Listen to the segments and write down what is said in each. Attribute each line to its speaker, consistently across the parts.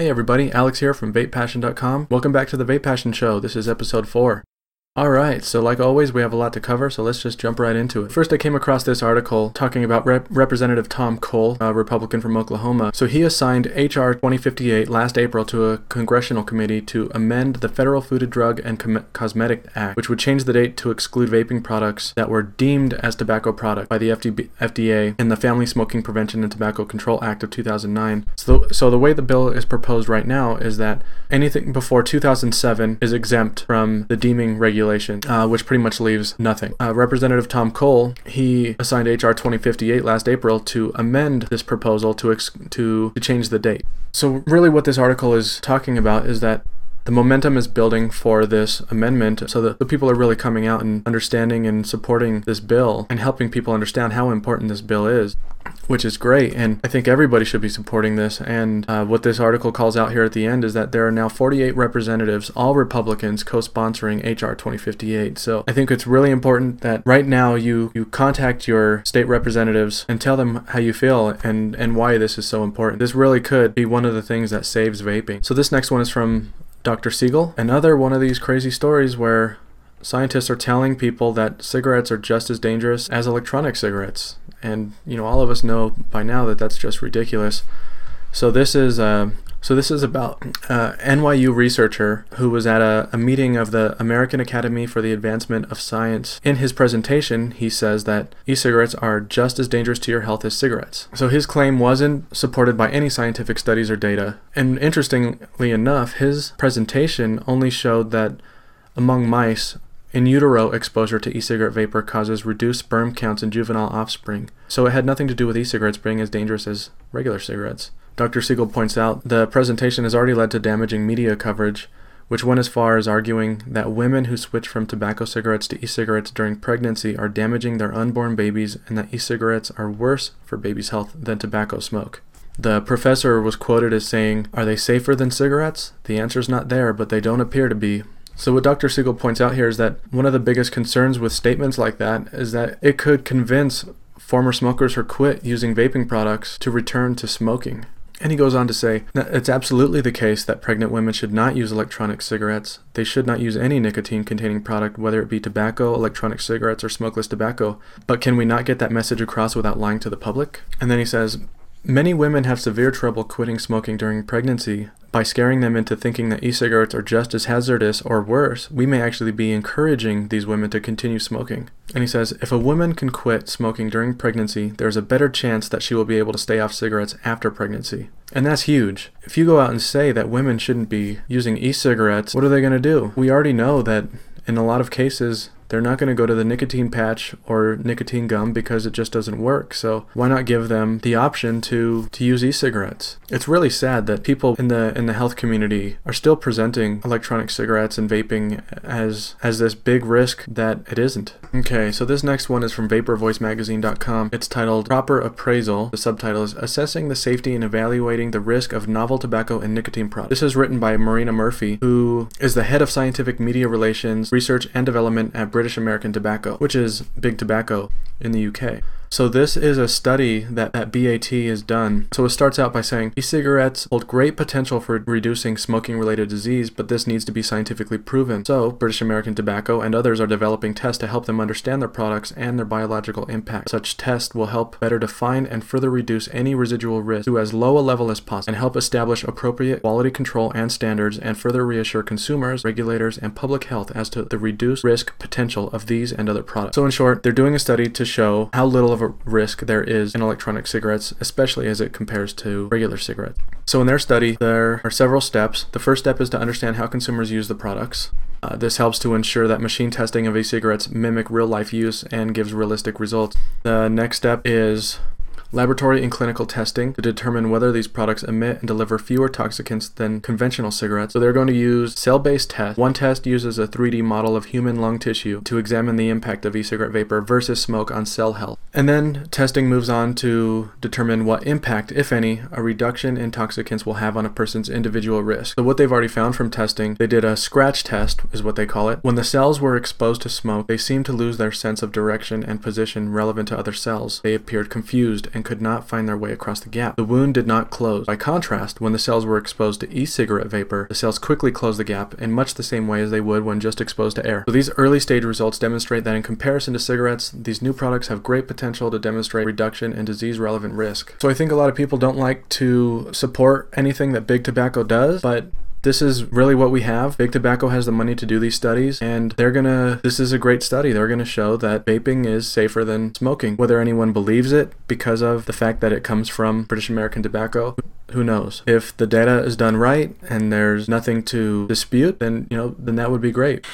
Speaker 1: Hey everybody, Alex here from VapePassion.com. Welcome back to the Vape Passion Show. This is episode 4. Alright, so like always, we have a lot to cover, so let's just jump right into it. First, I came across this article talking about Rep- Representative Tom Cole, a Republican from Oklahoma. So he assigned H.R. 2058 last April to a congressional committee to amend the Federal Food and Drug and Com- Cosmetic Act, which would change the date to exclude vaping products that were deemed as tobacco products by the FD- FDA in the Family Smoking Prevention and Tobacco Control Act of 2009. So, so the way the bill is proposed right now is that anything before 2007 is exempt from the deeming regulation uh, which pretty much leaves nothing. Uh, Representative Tom Cole, he assigned HR 2058 last April to amend this proposal to, ex- to, to change the date. So, really, what this article is talking about is that the momentum is building for this amendment so that the people are really coming out and understanding and supporting this bill and helping people understand how important this bill is which is great. And i think everybody should be supporting this. And uh, what this article calls out here at the end is that there are now 48 representatives all republicans co-sponsoring hr 2058 so i think it's really important that right now you you contact your state representatives and tell them how you feel and and why this is so important. This really could be one of the things that saves vaping. So this next one is from Dr. Siegel. Another one of these crazy stories where scientists are telling people that cigarettes are just as dangerous as electronic cigarettes. And, you know, all of us know by now that that's just ridiculous. So this is uh, so this is about uh, NYU researcher who was at a, a, meeting of the American Academy for the Advancement of Science. In his presentation, he says that e-cigarettes are just as dangerous to your health as cigarettes. So his claim wasn't supported by any scientific studies or data. And interestingly enough, his presentation only showed that among mice, in utero exposure to e-cigarette vapor causes reduced sperm counts in juvenile offspring. So it had nothing to do with e-cigarettes being as dangerous as regular cigarettes. Dr. Siegel points out the presentation has already led to damaging media coverage, which went as far as arguing that women who switch from tobacco cigarettes to e cigarettes during pregnancy are damaging their unborn babies and that e cigarettes are worse for babies' health than tobacco smoke. The professor was quoted as saying, Are they safer than cigarettes? The answer's not there, but they don't appear to be. So, what Dr. Siegel points out here is that one of the biggest concerns with statements like that is that it could convince former smokers who quit using vaping products to return to smoking. And he goes on to say, it's absolutely the case that pregnant women should not use electronic cigarettes. They should not use any nicotine containing product, whether it be tobacco, electronic cigarettes, or smokeless tobacco. But can we not get that message across without lying to the public? And then he says, Many women have severe trouble quitting smoking during pregnancy. By scaring them into thinking that e cigarettes are just as hazardous or worse, we may actually be encouraging these women to continue smoking. And he says if a woman can quit smoking during pregnancy, there's a better chance that she will be able to stay off cigarettes after pregnancy. And that's huge. If you go out and say that women shouldn't be using e cigarettes, what are they going to do? We already know that in a lot of cases, they're not going to go to the nicotine patch or nicotine gum because it just doesn't work. So why not give them the option to to use e-cigarettes? It's really sad that people in the in the health community are still presenting electronic cigarettes and vaping as as this big risk that it isn't. Okay, so this next one is from vaporvoicemagazine.com. It's titled Proper Appraisal. The subtitle is Assessing the Safety and Evaluating the Risk of Novel Tobacco and Nicotine Products. This is written by Marina Murphy, who is the head of scientific media relations, research and development at British American Tobacco, which is big tobacco in the UK. So this is a study that, that BAT has done. So it starts out by saying e-cigarettes hold great potential for reducing smoking-related disease, but this needs to be scientifically proven. So British American Tobacco and others are developing tests to help them understand their products and their biological impact. Such tests will help better define and further reduce any residual risk to as low a level as possible and help establish appropriate quality control and standards and further reassure consumers, regulators, and public health as to the reduced risk potential of these and other products. So in short, they're doing a study to show how little of of a risk there is in electronic cigarettes, especially as it compares to regular cigarettes. So, in their study, there are several steps. The first step is to understand how consumers use the products. Uh, this helps to ensure that machine testing of e-cigarettes mimic real-life use and gives realistic results. The next step is laboratory and clinical testing to determine whether these products emit and deliver fewer toxicants than conventional cigarettes. So they're going to use cell-based tests. One test uses a 3D model of human lung tissue to examine the impact of e-cigarette vapor versus smoke on cell health. And then testing moves on to determine what impact, if any, a reduction in toxicants will have on a person's individual risk. So what they've already found from testing, they did a scratch test, is what they call it. When the cells were exposed to smoke, they seemed to lose their sense of direction and position relevant to other cells. They appeared confused and and could not find their way across the gap. The wound did not close. By contrast, when the cells were exposed to e-cigarette vapor, the cells quickly closed the gap in much the same way as they would when just exposed to air. So these early stage results demonstrate that in comparison to cigarettes, these new products have great potential to demonstrate reduction in disease relevant risk. So I think a lot of people don't like to support anything that big tobacco does, but this is really what we have. Big Tobacco has the money to do these studies, and they're gonna, this is a great study. They're gonna show that vaping is safer than smoking. Whether anyone believes it because of the fact that it comes from British American tobacco, who knows? If the data is done right and there's nothing to dispute, then, you know, then that would be great.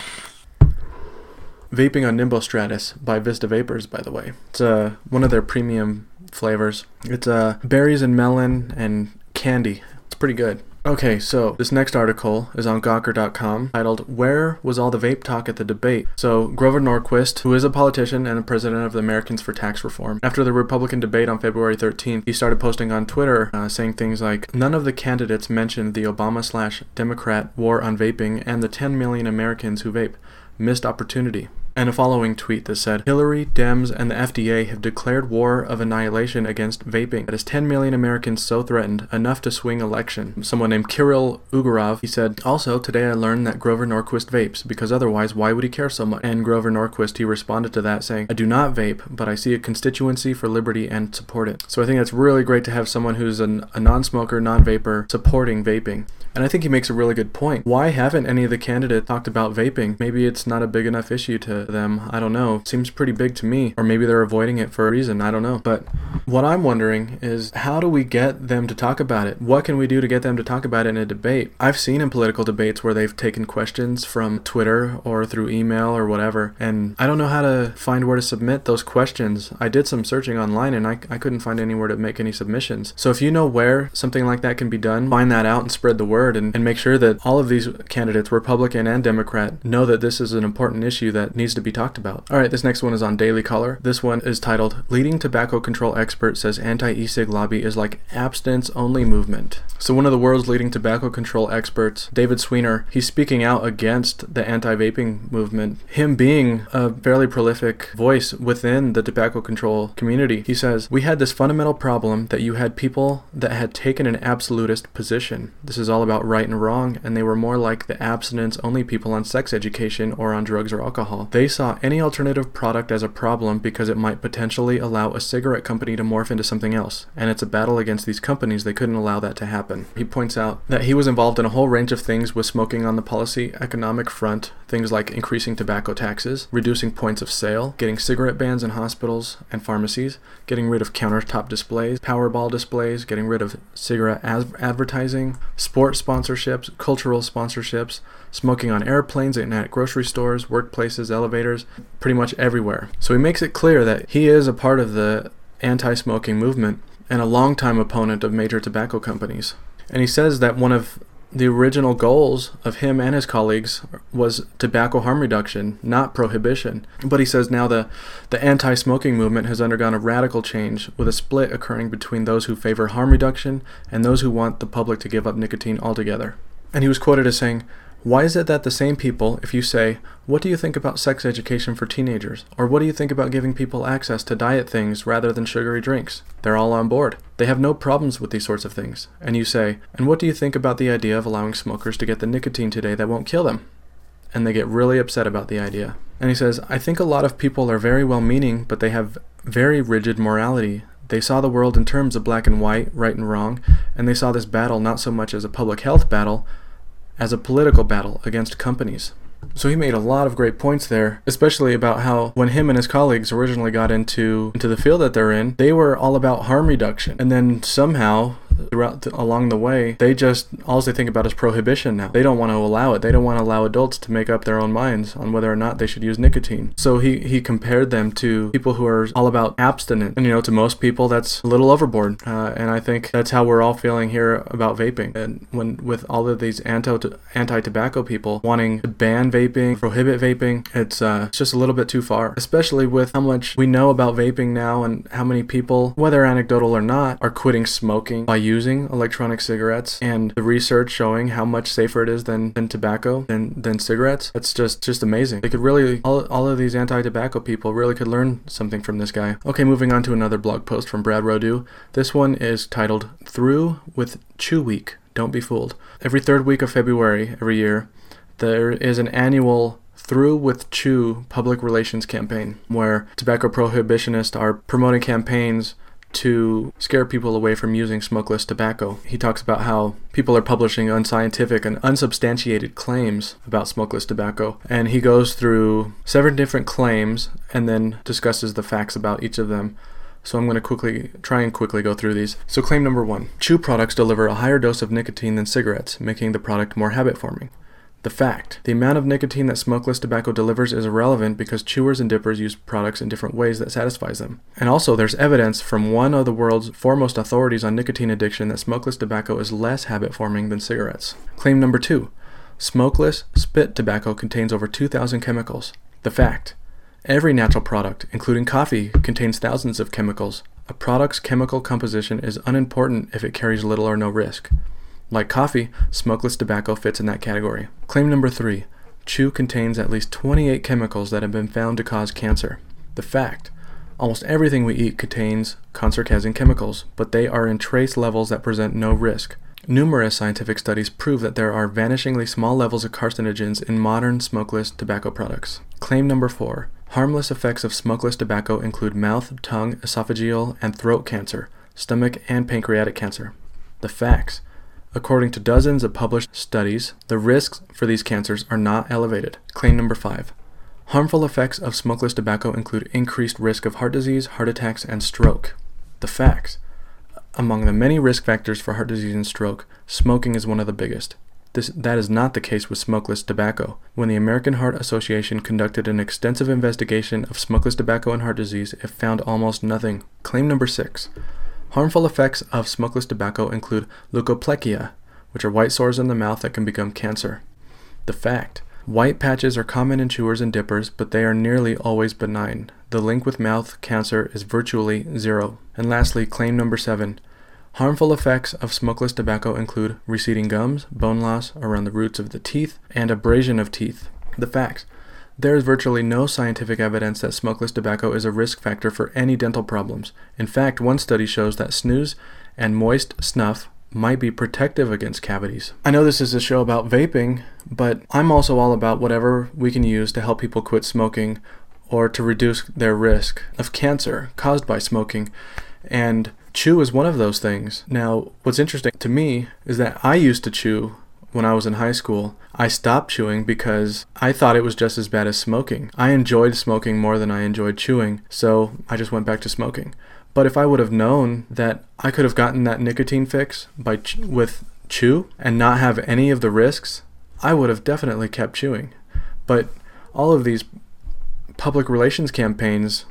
Speaker 1: Vaping on Nimbostratus by Vista Vapors, by the way. It's uh, one of their premium flavors. It's uh, berries and melon and candy. It's pretty good. Okay, so this next article is on Gawker.com titled Where Was All the Vape Talk at the Debate? So, Grover Norquist, who is a politician and a president of the Americans for Tax Reform, after the Republican debate on February 13th, he started posting on Twitter uh, saying things like None of the candidates mentioned the Obama slash Democrat war on vaping and the 10 million Americans who vape. Missed opportunity and a following tweet that said Hillary, Dems, and the FDA have declared war of annihilation against vaping. That is 10 million Americans so threatened, enough to swing election. Someone named Kirill Ugarov, he said, Also, today I learned that Grover Norquist vapes, because otherwise, why would he care so much? And Grover Norquist, he responded to that saying, I do not vape, but I see a constituency for liberty and support it. So I think it's really great to have someone who's an, a non smoker, non vapor, supporting vaping. And I think he makes a really good point. Why haven't any of the candidates talked about vaping? Maybe it's not a big enough issue to them. I don't know. seems pretty big to me. Or maybe they're avoiding it for a reason. I don't know. But what I'm wondering is how do we get them to talk about it? What can we do to get them to talk about it in a debate? I've seen in political debates where they've taken questions from Twitter or through email or whatever, and I don't know how to find where to submit those questions. I did some searching online and I, I couldn't find anywhere to make any submissions. So if you know where something like that can be done, find that out and spread the word word and, and make sure that all of these candidates, Republican and Democrat, know that this is an important issue that needs to be talked about. All right, this next one is on Daily Caller. This one is titled Leading Tobacco Control Expert Says Anti E Cig Lobby is Like Abstinence Only Movement. So, one of the world's leading tobacco control experts, David Sweanor, he's speaking out against the anti vaping movement. Him being a fairly prolific voice within the tobacco control community, he says, We had this fundamental problem that you had people that had taken an absolutist position. This is all about about right and wrong, and they were more like the abstinence only people on sex education or on drugs or alcohol. They saw any alternative product as a problem because it might potentially allow a cigarette company to morph into something else, and it's a battle against these companies. They couldn't allow that to happen. He points out that he was involved in a whole range of things with smoking on the policy economic front, things like increasing tobacco taxes, reducing points of sale, getting cigarette bans in hospitals and pharmacies, getting rid of countertop displays, power wall displays, getting rid of cigarette advertising, sports sponsorships, cultural sponsorships, smoking on airplanes and at grocery stores, workplaces, elevators, pretty much everywhere. So he makes it clear that he is a part of the anti smoking movement and a longtime opponent of major tobacco companies. And he says that one of the original goals of him and his colleagues was tobacco harm reduction, not prohibition. But he says now the, the anti smoking movement has undergone a radical change, with a split occurring between those who favor harm reduction and those who want the public to give up nicotine altogether. And he was quoted as saying, why is it that the same people, if you say, What do you think about sex education for teenagers? Or what do you think about giving people access to diet things rather than sugary drinks? They're all on board. They have no problems with these sorts of things. And you say, And what do you think about the idea of allowing smokers to get the nicotine today that won't kill them? And they get really upset about the idea. And he says, I think a lot of people are very well meaning, but they have very rigid morality. They saw the world in terms of black and white, right and wrong, and they saw this battle not so much as a public health battle, as a political battle against companies. So he made a lot of great points there, especially about how when him and his colleagues originally got into into the field that they're in, they were all about harm reduction. And then somehow throughout the, along the way, they just all they think about is prohibition now. They don't want to allow it. They don't want to allow adults to make up their own minds on whether or not they should use nicotine. So he he compared them to people who are all about abstinence, and you know, to most people that's a little overboard. Uh, and I think that's how we're all feeling here about vaping. And when with all of these anti anti tobacco people wanting to ban vaping, prohibit vaping, it's uh, it's just a little bit too far. Especially with how much we know about vaping now and how many people, whether anecdotal or not, are quitting smoking by using electronic cigarettes and the research showing how much safer it is than, than tobacco than, than cigarettes. It's just just amazing. They could really all, all of these anti-tobacco people really could learn something from this guy. Okay, moving on to another blog post from Brad Rodu. This one is titled Through with Chew Week. Don't be fooled. Every third week of February every year, there is an annual through with Chew public relations campaign where tobacco prohibitionists are promoting campaigns to scare people away from using smokeless tobacco. He talks about how people are publishing unscientific and unsubstantiated claims about smokeless tobacco, and he goes through seven different claims and then discusses the facts about each of them. So I'm going to quickly try and quickly go through these. So claim number 1. Chew products deliver a higher dose of nicotine than cigarettes, making the product more habit forming. The fact. The amount of nicotine that smokeless tobacco delivers is irrelevant because chewers and dippers use products in different ways that satisfies them. And also, there's evidence from one of the world's foremost authorities on nicotine addiction that smokeless tobacco is less habit forming than cigarettes. Claim number two. Smokeless spit tobacco contains over 2,000 chemicals. The fact. Every natural product, including coffee, contains thousands of chemicals. A product's chemical composition is unimportant if it carries little or no risk. Like coffee, smokeless tobacco fits in that category. Claim number three chew contains at least 28 chemicals that have been found to cause cancer. The fact almost everything we eat contains cancer causing chemicals, but they are in trace levels that present no risk. Numerous scientific studies prove that there are vanishingly small levels of carcinogens in modern smokeless tobacco products. Claim number four harmless effects of smokeless tobacco include mouth, tongue, esophageal, and throat cancer, stomach, and pancreatic cancer. The facts According to dozens of published studies, the risks for these cancers are not elevated. Claim number five. Harmful effects of smokeless tobacco include increased risk of heart disease, heart attacks, and stroke. The facts. Among the many risk factors for heart disease and stroke, smoking is one of the biggest. This, that is not the case with smokeless tobacco. When the American Heart Association conducted an extensive investigation of smokeless tobacco and heart disease, it found almost nothing. Claim number six. Harmful effects of smokeless tobacco include leukoplakia, which are white sores in the mouth that can become cancer. The fact White patches are common in chewers and dippers, but they are nearly always benign. The link with mouth cancer is virtually zero. And lastly, claim number seven. Harmful effects of smokeless tobacco include receding gums, bone loss around the roots of the teeth, and abrasion of teeth. The facts. There is virtually no scientific evidence that smokeless tobacco is a risk factor for any dental problems. In fact, one study shows that snus and moist snuff might be protective against cavities. I know this is a show about vaping, but I'm also all about whatever we can use to help people quit smoking or to reduce their risk of cancer caused by smoking. And chew is one of those things. Now, what's interesting to me is that I used to chew when I was in high school, I stopped chewing because I thought it was just as bad as smoking. I enjoyed smoking more than I enjoyed chewing, so I just went back to smoking. But if I would have known that I could have gotten that nicotine fix by ch- with chew and not have any of the risks, I would have definitely kept chewing. But all of these public relations campaigns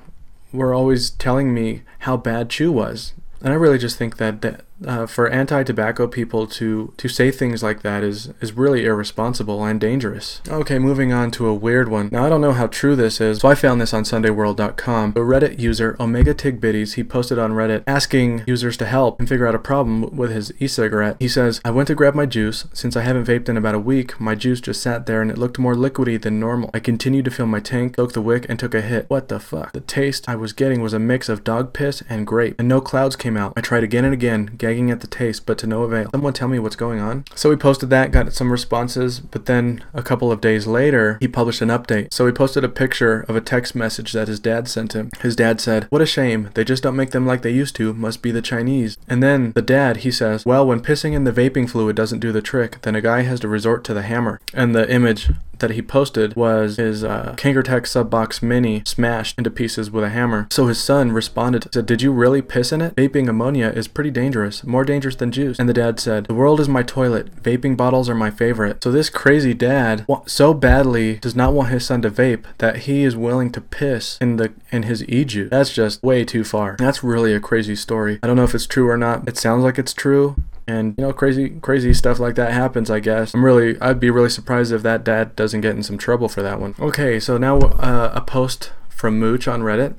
Speaker 1: were always telling me how bad chew was. And I really just think that, that uh, for anti-tobacco people to to say things like that is is really irresponsible and dangerous. Okay, moving on to a weird one. Now I don't know how true this is, so I found this on SundayWorld.com. A Reddit user, Omega Tigbitties, he posted on Reddit asking users to help and figure out a problem with his e-cigarette. He says, "I went to grab my juice. Since I haven't vaped in about a week, my juice just sat there and it looked more liquidy than normal. I continued to fill my tank, soaked the wick, and took a hit. What the fuck? The taste I was getting was a mix of dog piss and grape, and no clouds came out. I tried again and again." Gagging at the taste, but to no avail. Someone tell me what's going on. So we posted that, got some responses, but then a couple of days later, he published an update. So he posted a picture of a text message that his dad sent him. His dad said, What a shame. They just don't make them like they used to. Must be the Chinese. And then the dad, he says, Well, when pissing in the vaping fluid doesn't do the trick, then a guy has to resort to the hammer. And the image that he posted was his uh, Kangertech Subox Mini smashed into pieces with a hammer. So his son responded, said, Did you really piss in it? Vaping ammonia is pretty dangerous, more dangerous than juice. And the dad said, The world is my toilet. Vaping bottles are my favorite. So this crazy dad so badly does not want his son to vape that he is willing to piss in the in his e-juice. That's just way too far. That's really a crazy story. I don't know if it's true or not. It sounds like it's true and you know crazy crazy stuff like that happens i guess. I'm really i'd be really surprised if that dad doesn't get in some trouble for that one. Okay so now uh, a post from mooch on reddit.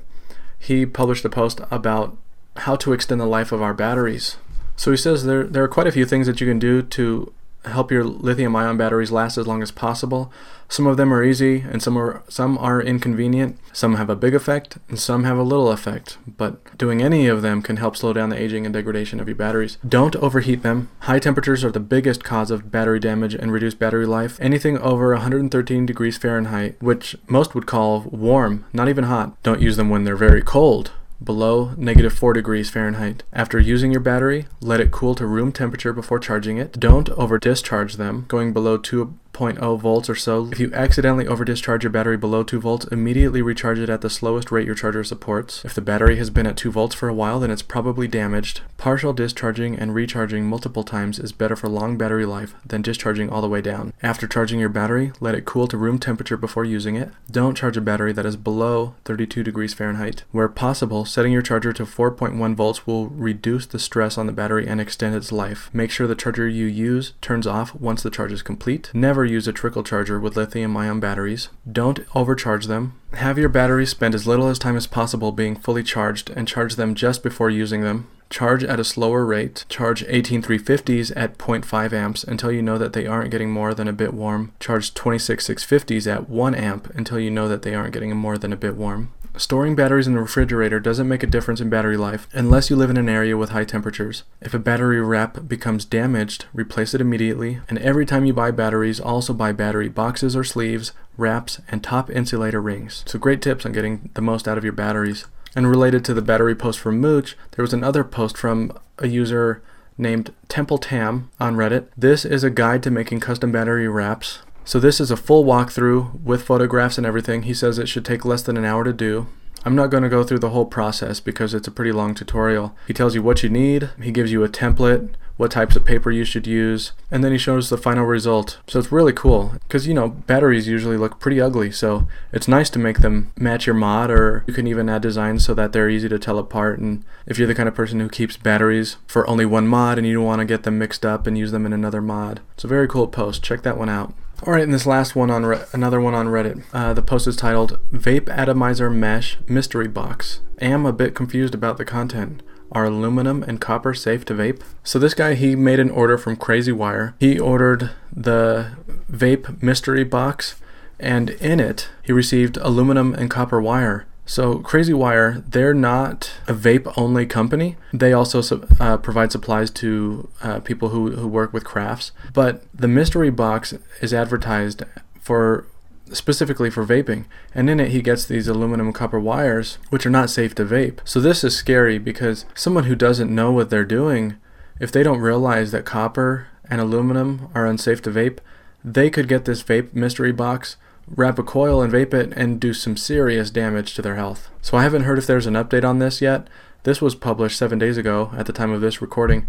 Speaker 1: He published a post about how to extend the life of our batteries. So he says there, there are quite a few things that you can do to help your lithium ion batteries last as long as possible. Some of them are easy and some are some are inconvenient. Some have a big effect and some have a little effect, but doing any of them can help slow down the aging and degradation of your batteries. Don't overheat them. High temperatures are the biggest cause of battery damage and reduced battery life. Anything over 113 degrees Fahrenheit, which most would call warm, not even hot. Don't use them when they're very cold below negative 4 degrees Fahrenheit. After using your battery, let it cool to room temperature before charging it. Don't over discharge them, going below 2 0.0 volts or so. If you accidentally over discharge your battery below 2 volts, immediately recharge it at the slowest rate your charger supports. If the battery has been at 2 volts for a while, then it's probably damaged. Partial discharging and recharging multiple times is better for long battery life than discharging all the way down. After charging your battery, let it cool to room temperature before using it. Don't charge a battery that is below 32 degrees Fahrenheit. Where possible, setting your charger to 4.1 volts will reduce the stress on the battery and extend its life. Make sure the charger you use turns off once the charge is complete. Never use a trickle charger with lithium ion batteries. Don't overcharge them. Have your batteries spend as little as time as possible being fully charged and charge them just before using them. Charge at a slower rate. Charge 18350s at 0.5 amps until you know that they aren't getting more than a bit warm. Charge 26650s at 1 amp until you know that they aren't getting more than a bit warm. Storing batteries in the refrigerator doesn't make a difference in battery life unless you live in an area with high temperatures. If a battery wrap becomes damaged, replace it immediately, and every time you buy batteries, also buy battery boxes or sleeves, wraps, and top insulator rings. So great tips on getting the most out of your batteries. And related to the battery post from Mooch, there was another post from a user named Temple Tam on Reddit. This is a guide to making custom battery wraps. So this is a full walkthrough with photographs and everything. He says it should take less than an hour to do. I'm not going to go through the whole process because it's a pretty long tutorial. He tells you what you need, he gives you a template, what types of paper you should use, and then he shows the final result. So it's really cool because you know batteries usually look pretty ugly, so it's nice to make them match your mod, or you can even add designs so that they're easy to tell apart. And if you're the kind of person who keeps batteries for only one mod and you don't want to get them mixed up and use them in another mod, it's a very cool post. Check that one out. All right, and this last one on Re- another one on Reddit. Uh, the post is titled "Vape Atomizer Mesh Mystery Box." Am a bit confused about the content. Are aluminum and copper safe to vape? So this guy he made an order from Crazy Wire. He ordered the vape mystery box, and in it he received aluminum and copper wire. So Crazy Wire, they're not a vape only company. They also uh, provide supplies to uh, people who, who work with crafts. But the mystery box is advertised for specifically for vaping. And in it, he gets these aluminum copper wires, which are not safe to vape. So this is scary because someone who doesn't know what they're doing, if they don't realize that copper and aluminum are unsafe to vape, they could get this vape mystery box wrap a coil and vape it and do some serious damage to their health. So I haven't heard if there's an update on this yet. This was published seven days ago at the time of this recording,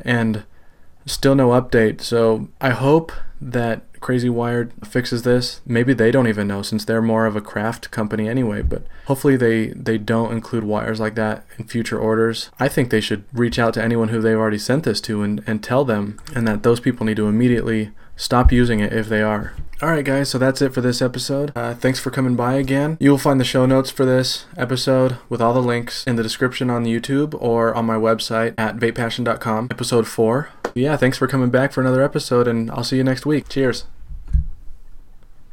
Speaker 1: and still no update. So I hope that Crazy Wired fixes this. Maybe they don't even know since they're more of a craft company anyway, but hopefully they, they don't include wires like that in future orders. I think they should reach out to anyone who they've already sent this to and, and tell them and that those people need to immediately stop using it if they are. Alright, guys, so that's it for this episode. Uh, thanks for coming by again. You will find the show notes for this episode with all the links in the description on YouTube or on my website at vapepassion.com, episode 4. Yeah, thanks for coming back for another episode, and I'll see you next week. Cheers.